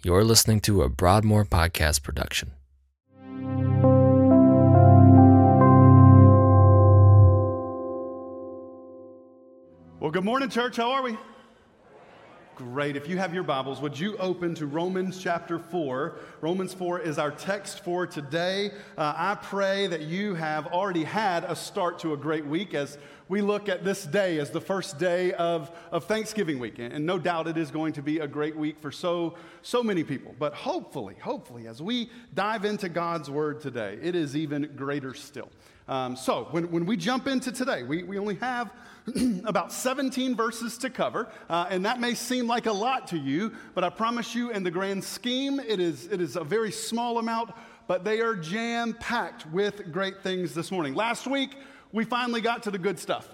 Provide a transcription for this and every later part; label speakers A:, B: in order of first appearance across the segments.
A: You're listening to a Broadmoor podcast production.
B: Well, good morning, church. How are we? Great. If you have your Bibles, would you open to Romans chapter 4? Romans 4 is our text for today. Uh, I pray that you have already had a start to a great week as we look at this day as the first day of, of Thanksgiving week. And no doubt it is going to be a great week for so, so many people. But hopefully, hopefully, as we dive into God's word today, it is even greater still. Um, so, when, when we jump into today, we, we only have about 17 verses to cover, uh, and that may seem like a lot to you, but I promise you, in the grand scheme, it is, it is a very small amount, but they are jam packed with great things this morning. Last week, we finally got to the good stuff.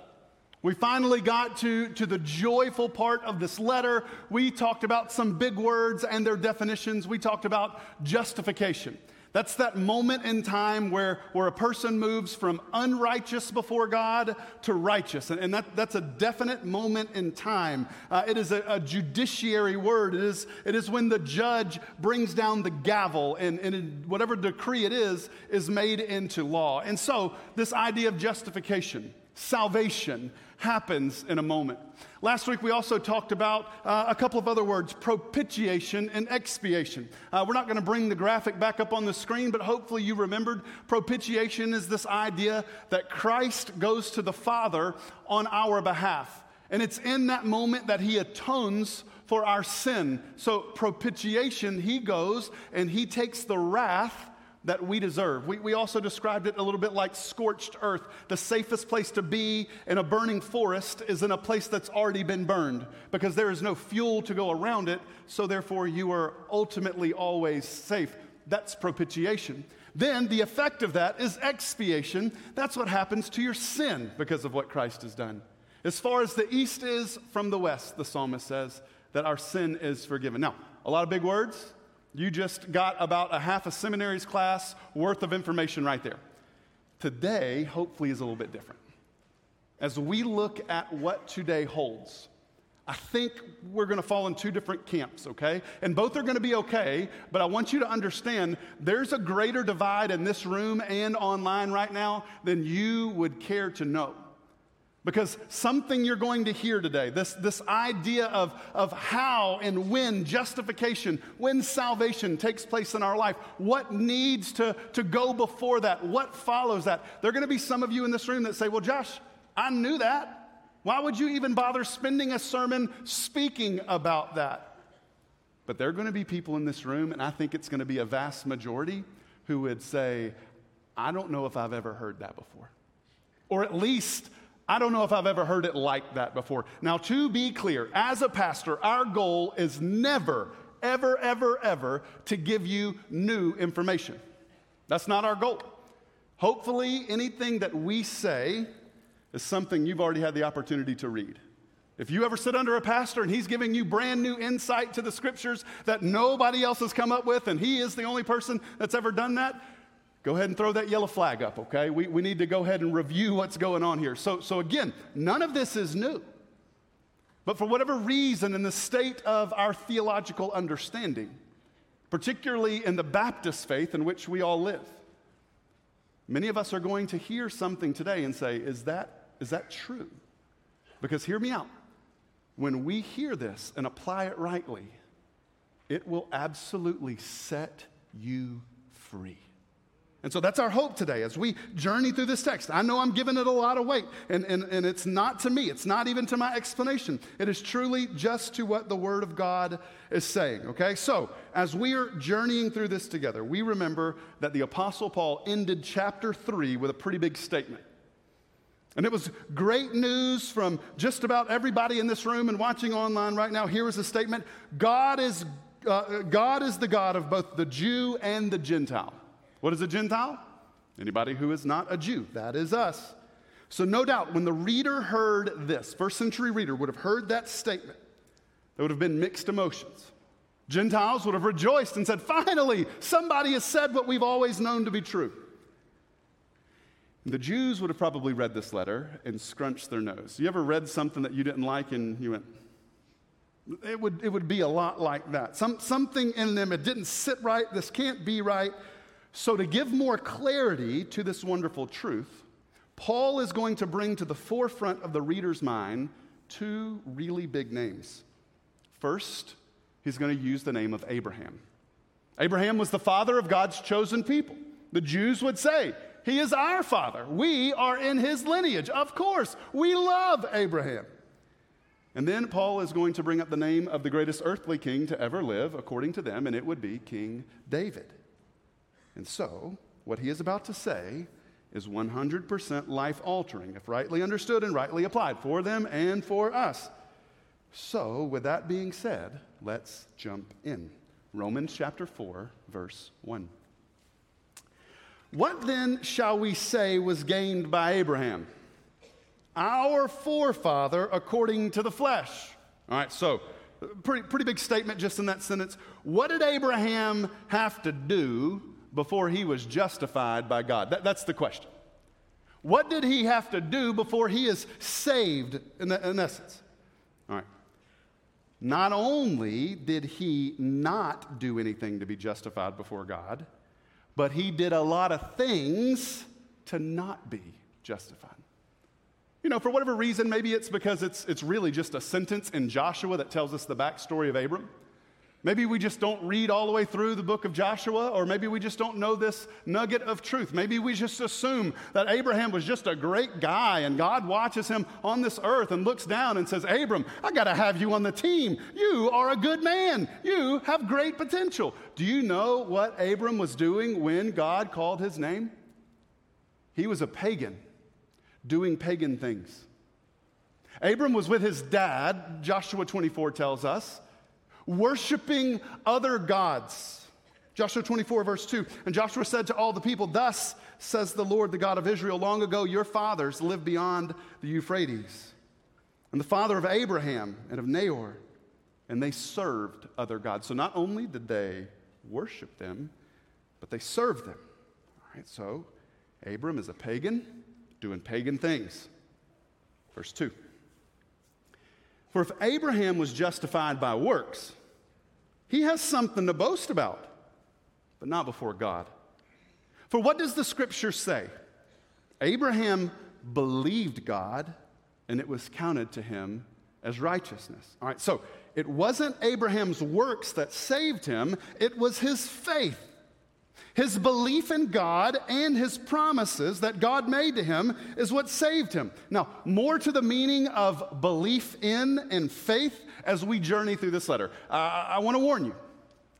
B: We finally got to, to the joyful part of this letter. We talked about some big words and their definitions. We talked about justification. That's that moment in time where, where a person moves from unrighteous before God to righteous. And, and that, that's a definite moment in time. Uh, it is a, a, judiciary word. It is, it is when the judge brings down the gavel and, and whatever decree it is, is made into law. And so, this idea of justification, salvation, happens in a moment. Last week, we also talked about uh, a couple of other words propitiation and expiation. Uh, we're not going to bring the graphic back up on the screen, but hopefully you remembered. Propitiation is this idea that Christ goes to the Father on our behalf. And it's in that moment that he atones for our sin. So, propitiation, he goes and he takes the wrath that we deserve. We, we also described it a little bit like scorched earth. The safest place to be in a burning forest is in a place that's already been burned because there is no fuel to go around it, so therefore you are ultimately always safe. That's propitiation. Then the effect of that is expiation. That's what happens to your sin because of what Christ has done. As far as the east is from the west, the psalmist says that our sin is forgiven. Now, a lot of big words, you just got about a half a seminary's class worth of information right there. Today, hopefully, is a little bit different. As we look at what today holds, I think we're going to fall in two different camps, okay? And both are going to be okay, but I want you to understand there's a greater divide in this room and online right now than you would care to know. Because something you're going to hear today, this, this idea of, of how and when justification, when salvation takes place in our life, what needs to, to go before that, what follows that. There are going to be some of you in this room that say, Well, Josh, I knew that. Why would you even bother spending a sermon speaking about that? But there are going to be people in this room, and I think it's going to be a vast majority who would say, I don't know if I've ever heard that before. Or at least, I don't know if I've ever heard it like that before. Now, to be clear, as a pastor, our goal is never, ever, ever, ever to give you new information. That's not our goal. Hopefully, anything that we say is something you've already had the opportunity to read. If you ever sit under a pastor and he's giving you brand new insight to the scriptures that nobody else has come up with, and he is the only person that's ever done that, go ahead and throw that yellow flag up, okay? We, we need to go ahead and review what's going on here. So, so, again, none of this is new. But for whatever reason, in the state of our theological understanding, particularly in the Baptist faith in which we all live, many of us are going to hear something today and say, Is that, is that true? Because hear me out. When we hear this and apply it rightly, it will absolutely set you free. And so that's our hope today as we journey through this text. I know I'm giving it a lot of weight, and, and, and it's not to me, it's not even to my explanation. It is truly just to what the Word of God is saying, okay? So, as we are journeying through this together, we remember that the Apostle Paul ended chapter 3 with a pretty big statement. And it was great news from just about everybody in this room and watching online right now. Here is a statement God is, uh, God is the God of both the Jew and the Gentile. What is a Gentile? Anybody who is not a Jew. That is us. So, no doubt, when the reader heard this, first century reader would have heard that statement, there would have been mixed emotions. Gentiles would have rejoiced and said, Finally, somebody has said what we've always known to be true. The Jews would have probably read this letter and scrunched their nose. You ever read something that you didn't like and you went, It would, it would be a lot like that. Some, something in them, it didn't sit right. This can't be right. So, to give more clarity to this wonderful truth, Paul is going to bring to the forefront of the reader's mind two really big names. First, he's going to use the name of Abraham. Abraham was the father of God's chosen people. The Jews would say, He is our father. We are in his lineage. Of course, we love Abraham. And then Paul is going to bring up the name of the greatest earthly king to ever live, according to them, and it would be King David. And so, what he is about to say is 100% life altering, if rightly understood and rightly applied for them and for us. So, with that being said, let's jump in. Romans chapter 4, verse 1. What then shall we say was gained by Abraham? Our forefather according to the flesh. All right, so pretty, pretty big statement just in that sentence. What did Abraham have to do before he was justified by God? That, that's the question. What did he have to do before he is saved, in, in essence? All right. Not only did he not do anything to be justified before God, but he did a lot of things to not be justified. You know, for whatever reason, maybe it's because it's, it's really just a sentence in Joshua that tells us the backstory of Abram. Maybe we just don't read all the way through the book of Joshua, or maybe we just don't know this nugget of truth. Maybe we just assume that Abraham was just a great guy and God watches him on this earth and looks down and says, Abram, I got to have you on the team. You are a good man. You have great potential. Do you know what Abram was doing when God called his name? He was a pagan doing pagan things. Abram was with his dad, Joshua 24 tells us worshiping other gods. Joshua 24, verse 2. And Joshua said to all the people, Thus says the Lord, the God of Israel, long ago your fathers lived beyond the Euphrates, and the father of Abraham and of Nahor, and they served other gods. So not only did they worship them, but they served them. All right, so Abram is a pagan doing pagan things. Verse 2. For if Abraham was justified by works, he has something to boast about, but not before God. For what does the scripture say? Abraham believed God, and it was counted to him as righteousness. All right, so it wasn't Abraham's works that saved him, it was his faith. His belief in God and his promises that God made to him is what saved him. Now, more to the meaning of belief in and faith as we journey through this letter. Uh, I want to warn you.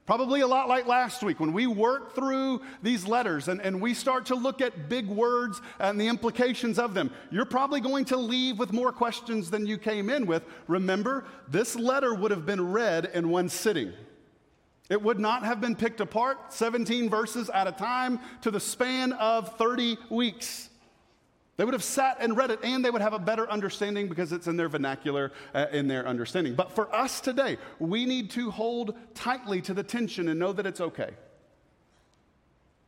B: Probably a lot like last week when we work through these letters and, and we start to look at big words and the implications of them. You're probably going to leave with more questions than you came in with. Remember, this letter would have been read in one sitting. It would not have been picked apart 17 verses at a time to the span of 30 weeks. They would have sat and read it, and they would have a better understanding because it's in their vernacular, uh, in their understanding. But for us today, we need to hold tightly to the tension and know that it's okay.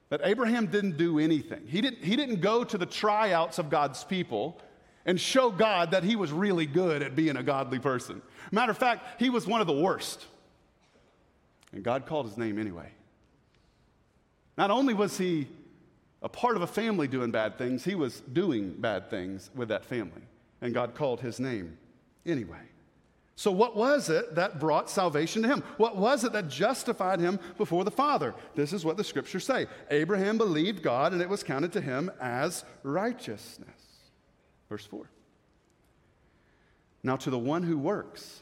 B: That Abraham didn't do anything. He didn't, he didn't go to the tryouts of God's people and show God that he was really good at being a godly person. Matter of fact, he was one of the worst. And God called his name anyway. Not only was he a part of a family doing bad things, he was doing bad things with that family. And God called his name anyway. So, what was it that brought salvation to him? What was it that justified him before the Father? This is what the scriptures say Abraham believed God, and it was counted to him as righteousness. Verse 4. Now, to the one who works,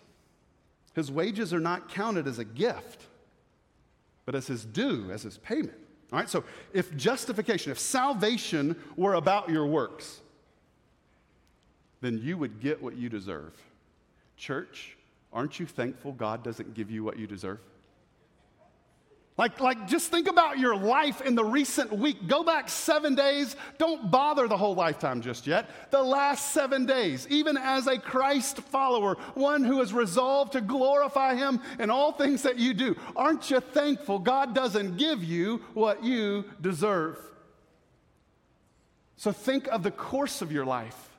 B: his wages are not counted as a gift but as his due, as his payment. All right, so if justification, if salvation were about your works, then you would get what you deserve. Church, aren't you thankful God doesn't give you what you deserve? Like, like, just think about your life in the recent week. Go back seven days. Don't bother the whole lifetime just yet. The last seven days, even as a Christ follower, one who is resolved to glorify Him in all things that you do. Aren't you thankful God doesn't give you what you deserve? So think of the course of your life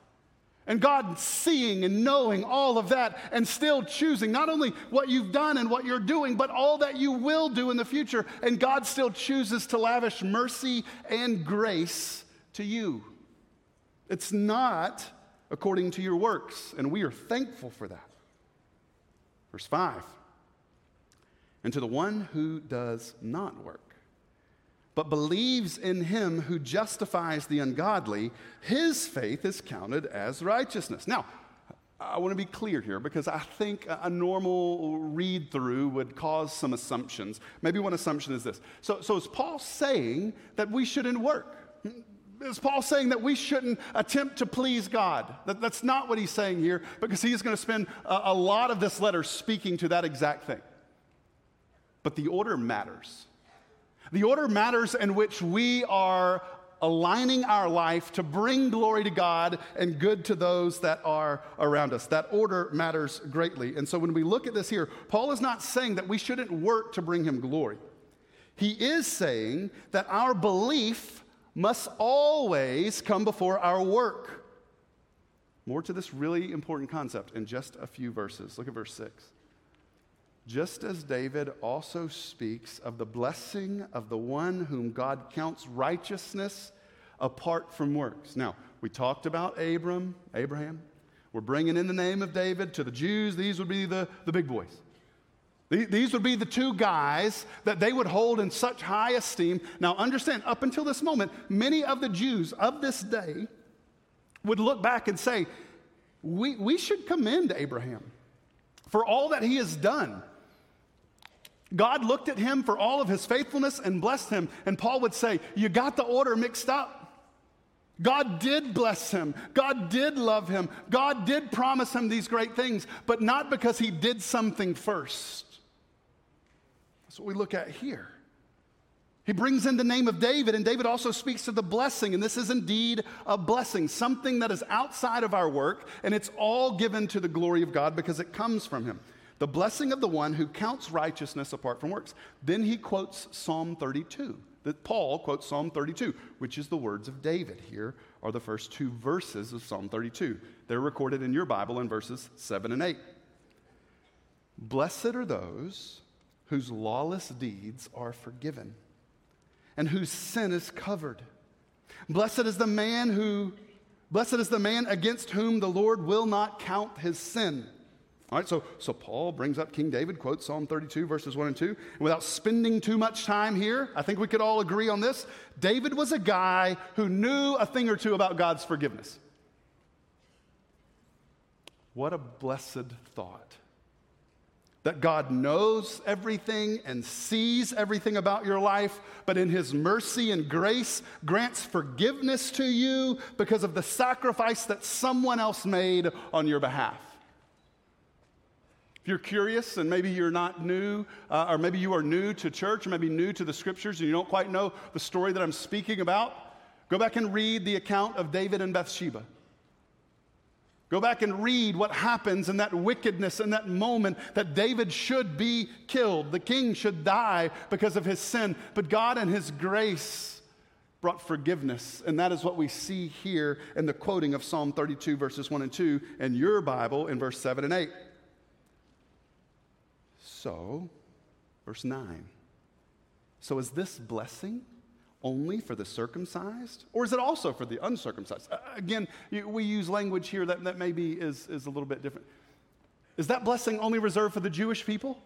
B: And God seeing and knowing all of that and still choosing not only what you've done and what you're doing, but all that you will do in the future. And God still chooses to lavish mercy and grace to you. It's not according to your works, and we are thankful for that. Verse 5 And to the one who does not work, but believes in him who justifies the ungodly, his faith is counted as righteousness. Now, I want to be clear here because I think a normal read through would cause some assumptions. Maybe one assumption is this. So, so is Paul saying that we shouldn't work? Is Paul saying that we shouldn't attempt to please God? That, that's not what he's saying here because he's going to spend a, a lot of this letter speaking to that exact thing. But the order matters. The order matters in which we are aligning our life to bring glory to God and good to those that are around us. That order matters greatly. And so when we look at this here, Paul is not saying that we shouldn't work to bring him glory. He is saying that our belief must always come before our work. More to this really important concept in just a few verses. Look at verse 6 just as David also speaks of the blessing of the one whom God counts righteousness apart from works. Now, we talked about Abram, Abraham. We're bringing in the name of David to the Jews. These would be the, the big boys. These would be the two guys that they would hold in such high esteem. Now, understand, up until this moment, many of the Jews of this day would look back and say, We, we should commend Abraham for all that he has done. God looked at him for all of his faithfulness and blessed him. And Paul would say, You got the order mixed up. God did bless him. God did love him. God did promise him these great things, but not because he did something first. That's what we look at here. He brings in the name of David, and David also speaks to the blessing, and this is indeed a blessing, something that is outside of our work, and it's all given to the glory of God because it comes from him the blessing of the one who counts righteousness apart from works. Then he quotes Psalm 32. That Paul quotes Psalm 32, which is the words of David. Here are the first two verses of Psalm 32. They're recorded in your Bible in verses 7 and 8. Blessed are those whose lawless deeds are forgiven and whose sin is covered. Blessed is the man who blessed is the man against whom the Lord will not count his sin. All right, so, so Paul brings up King David, quotes Psalm 32, verses 1 and 2. And without spending too much time here, I think we could all agree on this. David was a guy who knew a thing or two about God's forgiveness. What a blessed thought. That God knows everything and sees everything about your life, but in His mercy and grace grants forgiveness to you because of the sacrifice that someone else made on your behalf. If you're curious and maybe you're not new, uh, or maybe you are new to church, or maybe new to the scriptures and you don't quite know the story that I'm speaking about, go back and read the account of David and Bathsheba. Go back and read what happens in that wickedness in that moment that David should be killed. The king should die because of his sin. But God, and his grace, brought forgiveness. And that is what we see here in the quoting of Psalm 32, verses 1 and 2, in your Bible in verse 7 and 8. So, verse 9. So, is this blessing only for the circumcised, or is it also for the uncircumcised? Uh, again, we use language here that, that maybe is, is a little bit different. Is that blessing only reserved for the Jewish people?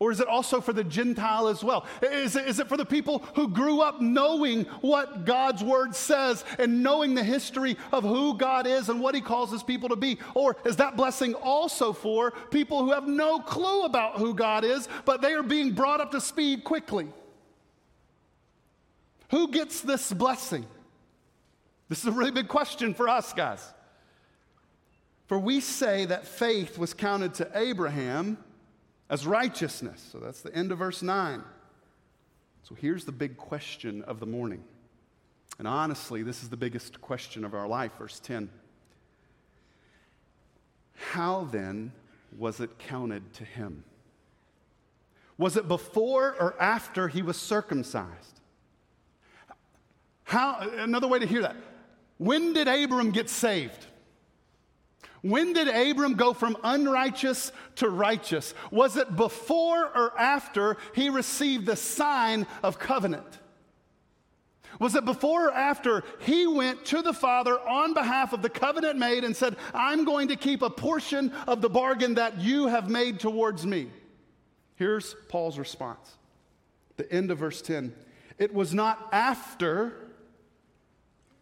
B: Or is it also for the Gentile as well? Is it, is it for the people who grew up knowing what God's word says and knowing the history of who God is and what he calls his people to be? Or is that blessing also for people who have no clue about who God is, but they are being brought up to speed quickly? Who gets this blessing? This is a really big question for us, guys. For we say that faith was counted to Abraham as righteousness. So that's the end of verse 9. So here's the big question of the morning. And honestly, this is the biggest question of our life, verse 10. How then was it counted to him? Was it before or after he was circumcised? How, another way to hear that. When did Abram get saved? When did Abram go from unrighteous to righteous? Was it before or after he received the sign of covenant? Was it before or after he went to the Father on behalf of the covenant made and said, I'm going to keep a portion of the bargain that you have made towards me? Here's Paul's response. The end of verse 10. It was not after,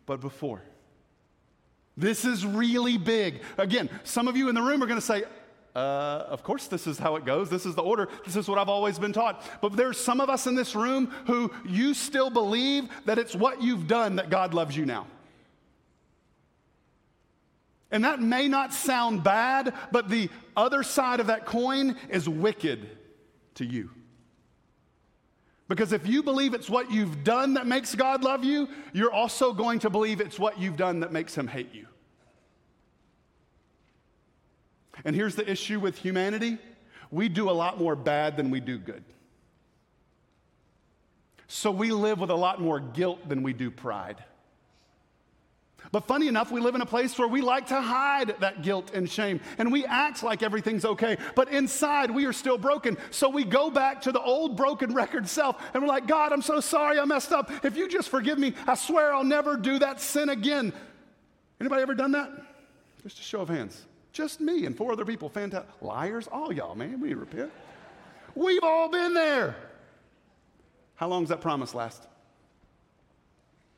B: but before. This is really big. Again, some of you in the room are going to say, uh, of course, this is how it goes. This is the order. This is what I've always been taught. But there's some of us in this room who you still believe that it's what you've done that God loves you now. And that may not sound bad, but the other side of that coin is wicked to you. Because if you believe it's what you've done that makes God love you, you're also going to believe it's what you've done that makes him hate you. And here's the issue with humanity we do a lot more bad than we do good. So we live with a lot more guilt than we do pride. But funny enough, we live in a place where we like to hide that guilt and shame, and we act like everything's okay. But inside, we are still broken. So we go back to the old broken record self, and we're like, God, I'm so sorry I messed up. If you just forgive me, I swear I'll never do that sin again. Anybody ever done that? Just a show of hands. Just me and four other people. Fantastic. Liars? All y'all, man. We repent. We've all been there. How long does that promise last?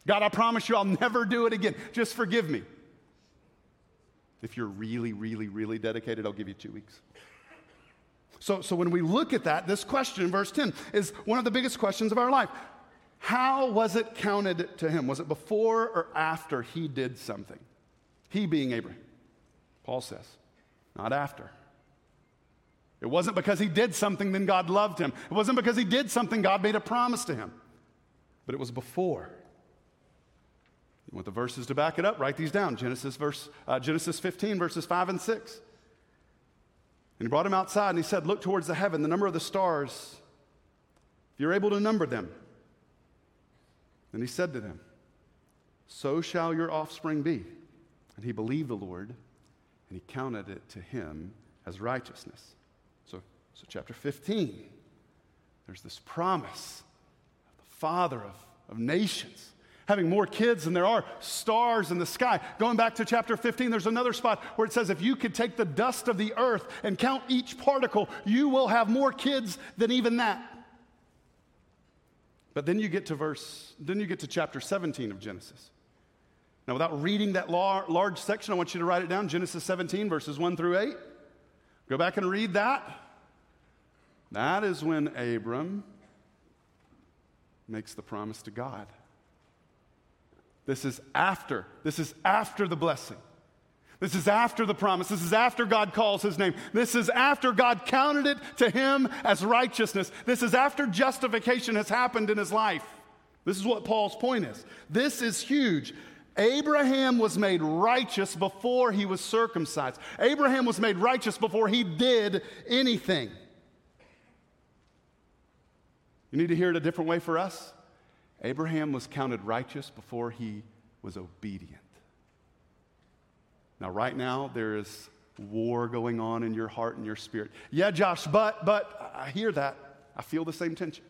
B: God, I promise you I'll never do it again. Just forgive me. If you're really, really, really dedicated, I'll give you two weeks. So, so when we look at that, this question in verse 10 is one of the biggest questions of our life. How was it counted to him? Was it before or after he did something? He being Abraham. Paul says, not after. It wasn't because he did something, then God loved him. It wasn't because he did something, God made a promise to him. But it was before. You want the verses to back it up? Write these down. Genesis, verse, uh, Genesis 15, verses 5 and 6. And he brought him outside and he said, Look towards the heaven, the number of the stars, if you're able to number them. And he said to them, So shall your offspring be. And he believed the Lord, and he counted it to him as righteousness. So, so chapter 15, there's this promise of the Father of, of nations having more kids than there are stars in the sky. Going back to chapter 15, there's another spot where it says, if you could take the dust of the earth and count each particle, you will have more kids than even that. But then you get to verse, then you get to chapter 17 of Genesis. Now, without reading that large section, I want you to write it down Genesis 17, verses 1 through 8. Go back and read that. That is when Abram makes the promise to God. This is after. This is after the blessing. This is after the promise. This is after God calls his name. This is after God counted it to him as righteousness. This is after justification has happened in his life. This is what Paul's point is. This is huge. Abraham was made righteous before he was circumcised. Abraham was made righteous before he did anything. You need to hear it a different way for us? Abraham was counted righteous before he was obedient. Now, right now, there is war going on in your heart and your spirit. Yeah, Josh, but, but, I hear that. I feel the same tension.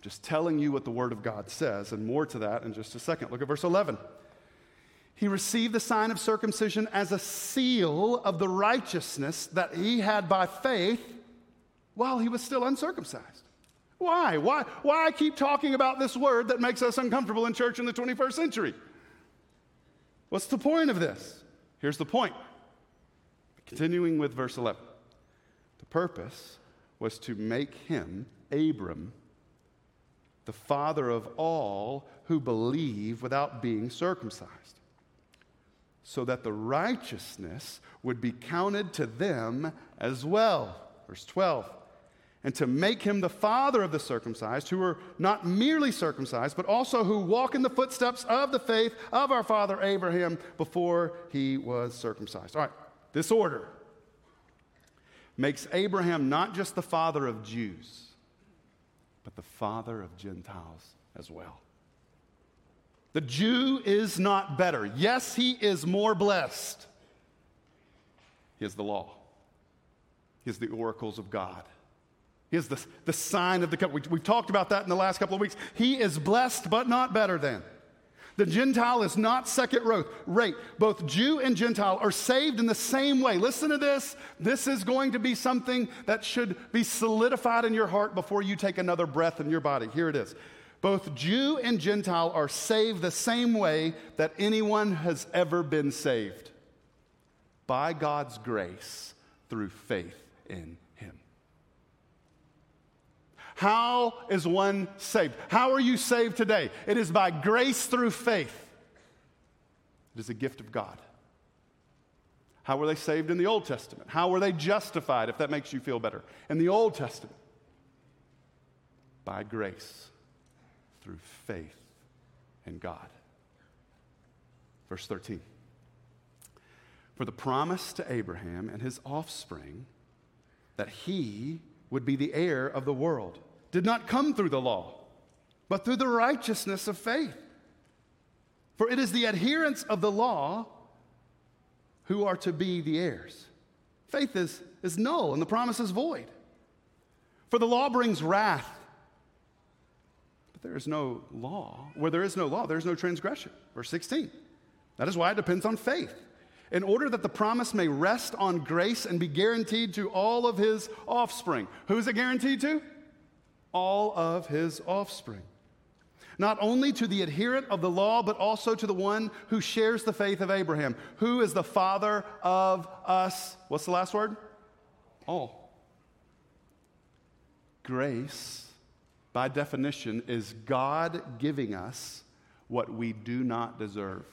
B: Just telling you what the Word of God says, and more to that in just a second. Look at verse 11. He received the sign of circumcision as a seal of the righteousness that he had by faith while he was still uncircumcised. Why? Why? Why keep talking about this word that makes us uncomfortable in church in the 21st century? What's the point of this? Here's the point. Continuing with verse 11. The purpose was to make him, Abram, the father of all who believe without being circumcised, so that the righteousness would be counted to them as well. Verse 12 and to make him the father of the circumcised, who are not merely circumcised, but also who walk in the footsteps of the faith of our father Abraham before he was circumcised. All right, this order makes Abraham not just the father of Jews, but the father of Gentiles as well. The Jew is not better. Yes, he is more blessed. He has the law, he has the oracles of God. He has the, the sign of the covenant. We, we've talked about that in the last couple of weeks. He is blessed, but not better than. The Gentile is not second rate. Both Jew and Gentile are saved in the same way. Listen to this. This is going to be something that should be solidified in your heart before you take another breath in your body. Here it is. Both Jew and Gentile are saved the same way that anyone has ever been saved by God's grace through faith in how is one saved? How are you saved today? It is by grace through faith. It is a gift of God. How were they saved in the Old Testament? How were they justified, if that makes you feel better? In the Old Testament, by grace through faith in God. Verse 13. For the promise to Abraham and his offspring that he would be the heir of the world did not come through the law, but through the righteousness of faith. For it is the adherents of the law who are to be the heirs. Faith is, is null and the promise is void. For the law brings wrath. But there is no law. Where there is no law, there is no transgression. Verse 16. That is why it depends on faith in order that the promise may rest on grace and be guaranteed to all of his offspring. Who is it guaranteed to? All of his offspring. Not only to the adherent of the law, but also to the one who shares the faith of Abraham, who is the father of us. What's the last word? All. Grace, by definition, is God giving us what we do not deserve.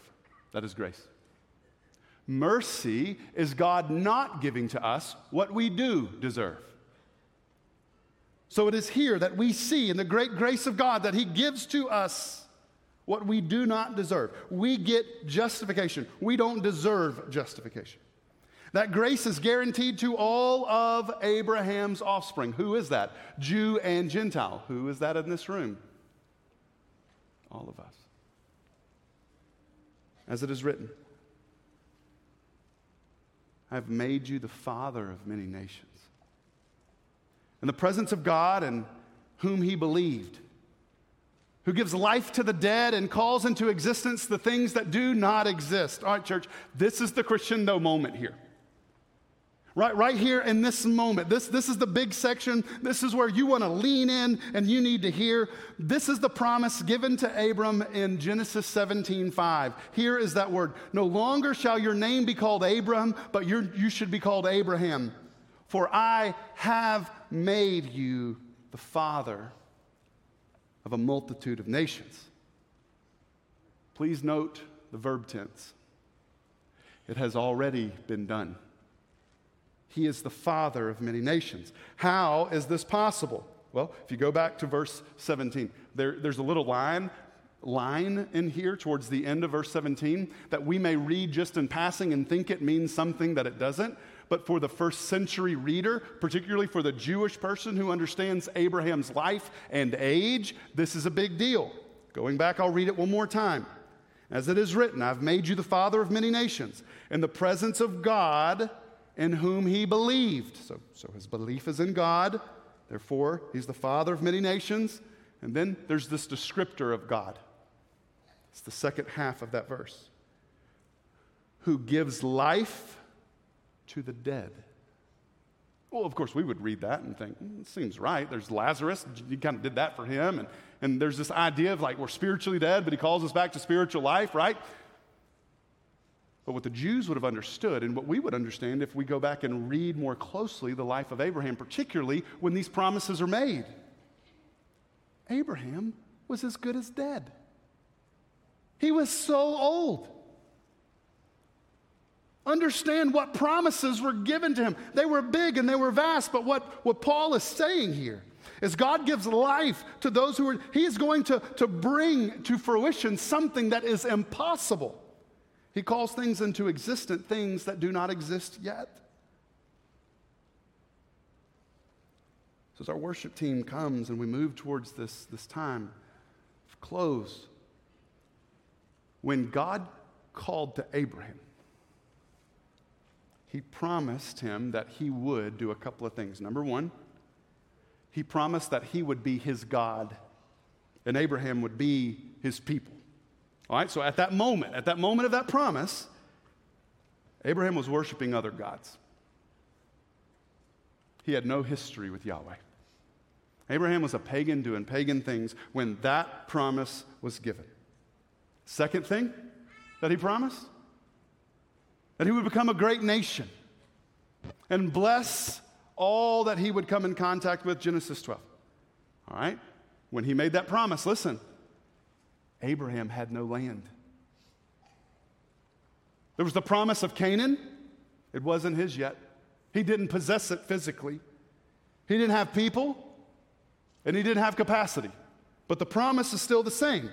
B: That is grace. Mercy is God not giving to us what we do deserve. So it is here that we see in the great grace of God that He gives to us what we do not deserve. We get justification. We don't deserve justification. That grace is guaranteed to all of Abraham's offspring. Who is that? Jew and Gentile. Who is that in this room? All of us. As it is written. I've made you the father of many nations. In the presence of God and whom he believed, who gives life to the dead and calls into existence the things that do not exist. All right, church, this is the crescendo moment here. Right, right here in this moment, this, this is the big section. This is where you want to lean in and you need to hear. This is the promise given to Abram in Genesis 17 5. Here is that word No longer shall your name be called Abram, but you should be called Abraham. For I have made you the father of a multitude of nations. Please note the verb tense, it has already been done. He is the father of many nations. How is this possible? Well, if you go back to verse 17, there, there's a little line line in here towards the end of verse 17 that we may read just in passing and think it means something that it doesn't. But for the first century reader, particularly for the Jewish person who understands Abraham's life and age, this is a big deal. Going back, I'll read it one more time. As it is written, I've made you the father of many nations. In the presence of God, in whom he believed. So, so his belief is in God. Therefore, he's the father of many nations. And then there's this descriptor of God. It's the second half of that verse. Who gives life to the dead. Well, of course, we would read that and think, mm, it seems right. There's Lazarus. You kind of did that for him. And, and there's this idea of like we're spiritually dead, but he calls us back to spiritual life, right? But what the Jews would have understood, and what we would understand if we go back and read more closely the life of Abraham, particularly when these promises are made, Abraham was as good as dead. He was so old. Understand what promises were given to him. They were big and they were vast, but what, what Paul is saying here is God gives life to those who are, he is going to, to bring to fruition something that is impossible. He calls things into existent things that do not exist yet. So as our worship team comes and we move towards this, this time of close, when God called to Abraham, he promised him that he would do a couple of things. Number one, he promised that he would be his God and Abraham would be his people. All right, so at that moment, at that moment of that promise, Abraham was worshiping other gods. He had no history with Yahweh. Abraham was a pagan doing pagan things when that promise was given. Second thing that he promised that he would become a great nation and bless all that he would come in contact with, Genesis 12. All right? When he made that promise, listen, Abraham had no land. There was the promise of Canaan, it wasn't his yet. He didn't possess it physically, he didn't have people, and he didn't have capacity. But the promise is still the same.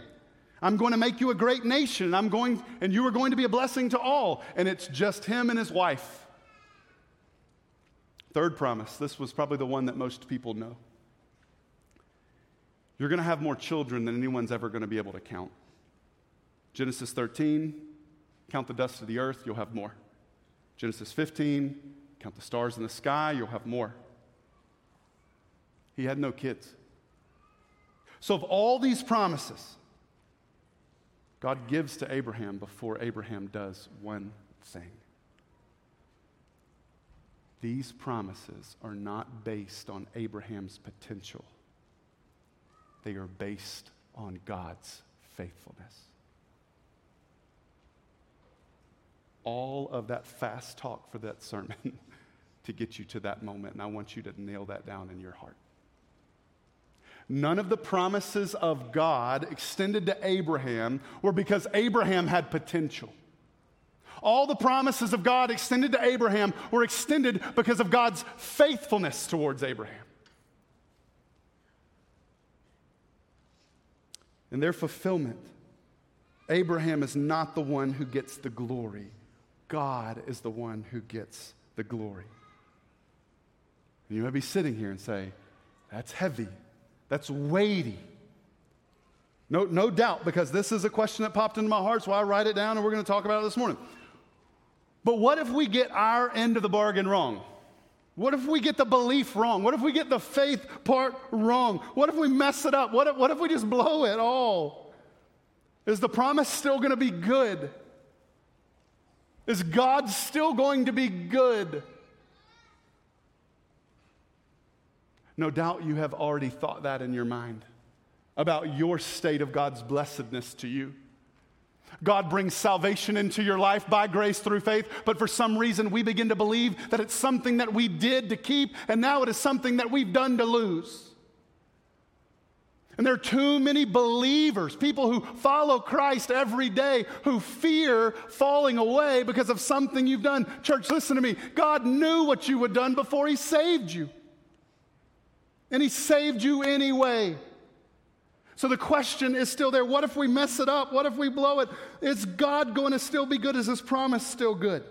B: I'm going to make you a great nation, and I'm going, and you are going to be a blessing to all. And it's just him and his wife. Third promise. This was probably the one that most people know. You're going to have more children than anyone's ever going to be able to count. Genesis 13, count the dust of the earth, you'll have more. Genesis 15, count the stars in the sky, you'll have more. He had no kids. So, of all these promises, God gives to Abraham before Abraham does one thing. These promises are not based on Abraham's potential they are based on God's faithfulness. All of that fast talk for that sermon to get you to that moment, and I want you to nail that down in your heart. None of the promises of God extended to Abraham were because Abraham had potential. All the promises of God extended to Abraham were extended because of God's faithfulness towards Abraham. in their fulfillment, Abraham is not the one who gets the glory. God is the one who gets the glory. And you may be sitting here and say, that's heavy, that's weighty. No, no doubt, because this is a question that popped into my heart, so I write it down and we're going to talk about it this morning. But what if we get our end of the bargain wrong? What if we get the belief wrong? What if we get the faith part wrong? What if we mess it up? What if, what if we just blow it all? Is the promise still going to be good? Is God still going to be good? No doubt you have already thought that in your mind about your state of God's blessedness to you. God brings salvation into your life by grace through faith, but for some reason we begin to believe that it's something that we did to keep, and now it is something that we've done to lose. And there are too many believers, people who follow Christ every day, who fear falling away because of something you've done. Church, listen to me. God knew what you had done before He saved you. And He saved you anyway. So the question is still there what if we mess it up? What if we blow it? Is God going to still be good? Is His promise still good?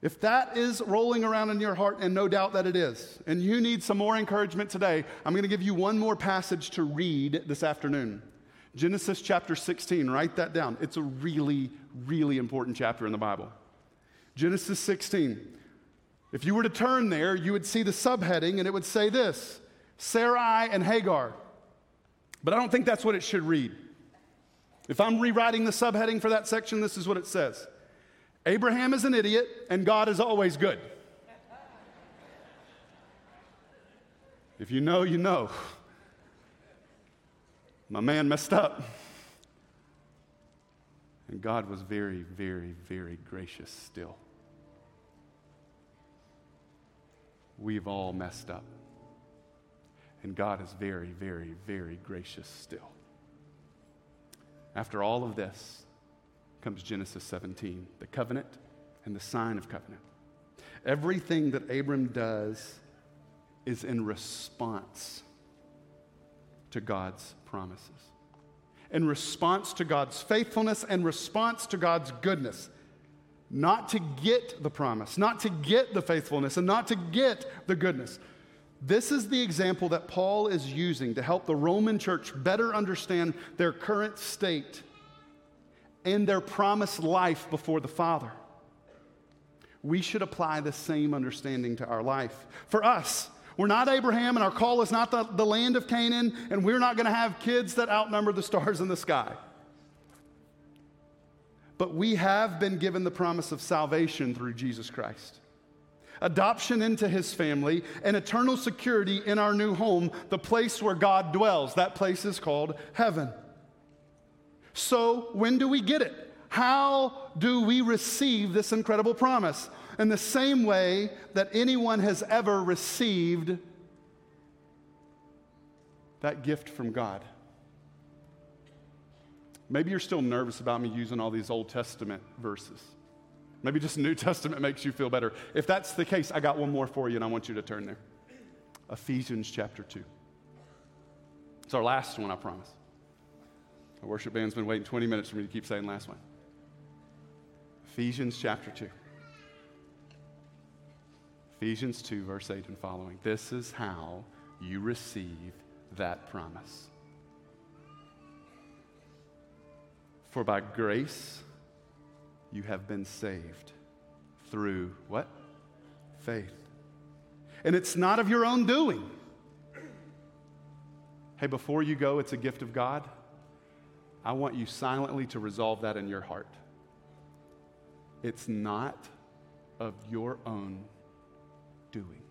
B: If that is rolling around in your heart, and no doubt that it is, and you need some more encouragement today, I'm going to give you one more passage to read this afternoon. Genesis chapter 16, write that down. It's a really, really important chapter in the Bible. Genesis 16. If you were to turn there, you would see the subheading, and it would say this Sarai and Hagar. But I don't think that's what it should read. If I'm rewriting the subheading for that section, this is what it says Abraham is an idiot, and God is always good. If you know, you know. My man messed up. And God was very, very, very gracious still. We've all messed up. And God is very, very, very gracious still. After all of this comes Genesis 17, the covenant and the sign of covenant. Everything that Abram does is in response to God's promises, in response to God's faithfulness and response to God's goodness. Not to get the promise, not to get the faithfulness, and not to get the goodness. This is the example that Paul is using to help the Roman church better understand their current state and their promised life before the Father. We should apply the same understanding to our life. For us, we're not Abraham, and our call is not the, the land of Canaan, and we're not going to have kids that outnumber the stars in the sky. But we have been given the promise of salvation through Jesus Christ adoption into his family, and eternal security in our new home, the place where God dwells. That place is called heaven. So, when do we get it? How do we receive this incredible promise? In the same way that anyone has ever received that gift from God. Maybe you're still nervous about me using all these Old Testament verses. Maybe just New Testament makes you feel better. If that's the case, I got one more for you, and I want you to turn there. Ephesians chapter 2. It's our last one, I promise. Our worship band's been waiting 20 minutes for me to keep saying last one. Ephesians chapter 2. Ephesians 2, verse 8 and following. This is how you receive that promise. For by grace, you have been saved through what? Faith. And it's not of your own doing. Hey, before you go, it's a gift of God. I want you silently to resolve that in your heart. It's not of your own doing.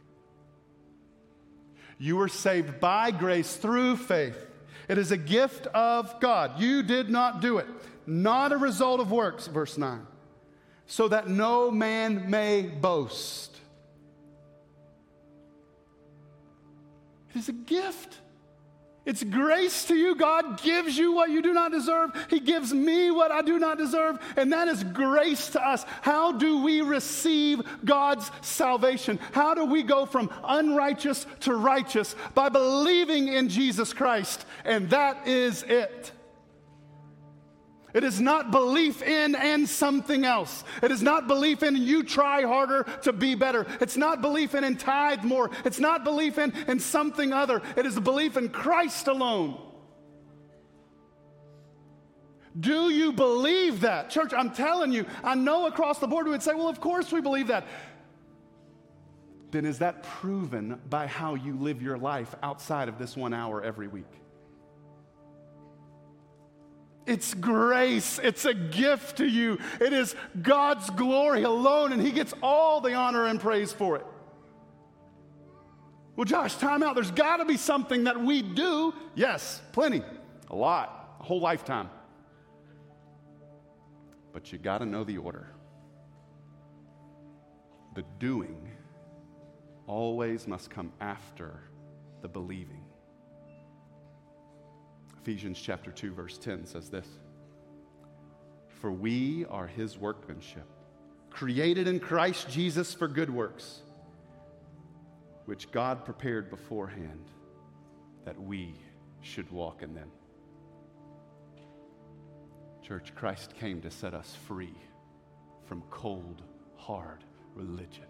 B: You were saved by grace through faith. It is a gift of God. You did not do it not a result of works, verse 9, so that no man may boast. It is a gift. It's grace to you. God gives you what you do not deserve. He gives me what I do not deserve. And that is grace to us. How do we receive God's salvation? How do we go from unrighteous to righteous? By believing in Jesus Christ. And that is it. It is not belief in and something else. It is not belief in you try harder to be better. It's not belief in and tithe more. It's not belief in and something other. It is belief in Christ alone. Do you believe that? Church, I'm telling you, I know across the board we would say, well, of course we believe that. Then is that proven by how you live your life outside of this one hour every week? It's grace. It's a gift to you. It is God's glory alone, and He gets all the honor and praise for it. Well, Josh, time out. There's got to be something that we do. Yes, plenty, a lot, a whole lifetime. But you got to know the order. The doing always must come after the believing. Ephesians chapter 2 verse 10 says this. For we are his workmanship, created in Christ Jesus for good works, which God prepared beforehand that we should walk in them. Church, Christ came to set us free from cold, hard religion.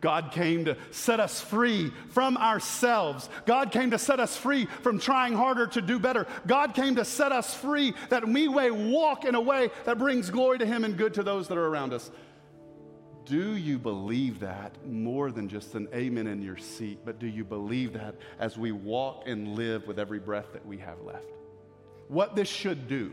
B: God came to set us free from ourselves. God came to set us free from trying harder to do better. God came to set us free that we may walk in a way that brings glory to Him and good to those that are around us. Do you believe that more than just an amen in your seat, but do you believe that as we walk and live with every breath that we have left? What this should do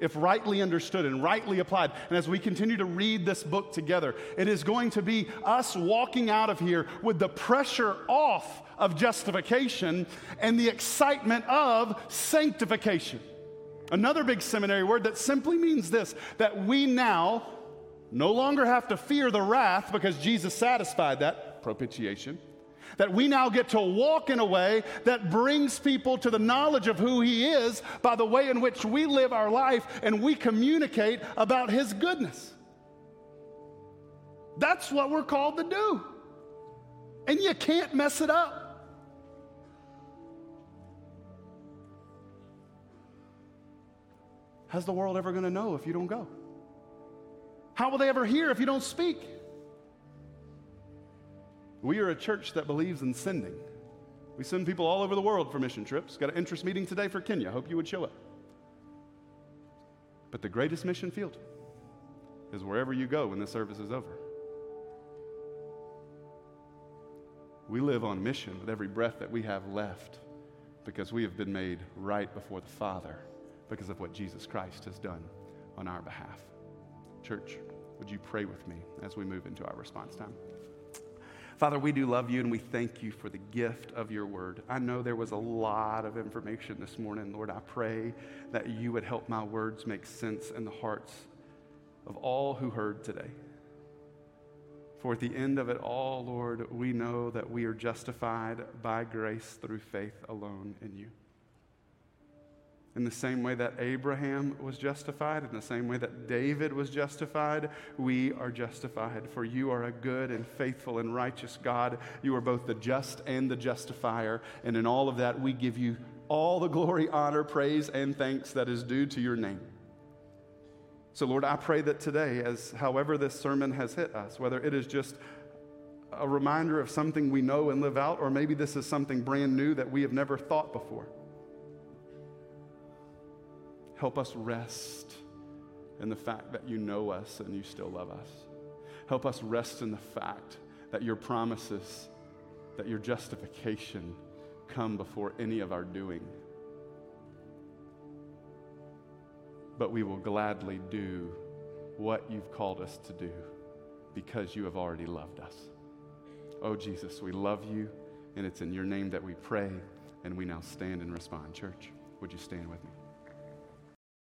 B: if rightly understood and rightly applied. And as we continue to read this book together, it is going to be us walking out of here with the pressure off of justification and the excitement of sanctification. Another big seminary word that simply means this that we now no longer have to fear the wrath because Jesus satisfied that propitiation that we now get to walk in a way that brings people to the knowledge of who He is by the way in which we live our life and we communicate about His goodness. That's what we're called to do. And you can't mess it up. How's the world ever going to know if you don't go? How will they ever hear if you don't speak? We are a church that believes in sending. We send people all over the world for mission trips. Got an interest meeting today for Kenya. Hope you would show up. But the greatest mission field is wherever you go when the service is over. We live on mission with every breath that we have left because we have been made right before the Father because of what Jesus Christ has done on our behalf. Church, would you pray with me as we move into our response time? Father, we do love you and we thank you for the gift of your word. I know there was a lot of information this morning. Lord, I pray that you would help my words make sense in the hearts of all who heard today. For at the end of it all, Lord, we know that we are justified by grace through faith alone in you. In the same way that Abraham was justified, in the same way that David was justified, we are justified. For you are a good and faithful and righteous God. You are both the just and the justifier. And in all of that, we give you all the glory, honor, praise, and thanks that is due to your name. So, Lord, I pray that today, as however this sermon has hit us, whether it is just a reminder of something we know and live out, or maybe this is something brand new that we have never thought before, help us rest in the fact that you know us and you still love us. Help us rest in the fact that your promises, that your justification come before any of our doing. but we will gladly do what you've called us to do because you have already loved us. Oh, Jesus, we love you, and it's in your name that we pray, and we now stand and respond. Church, would you stand with me?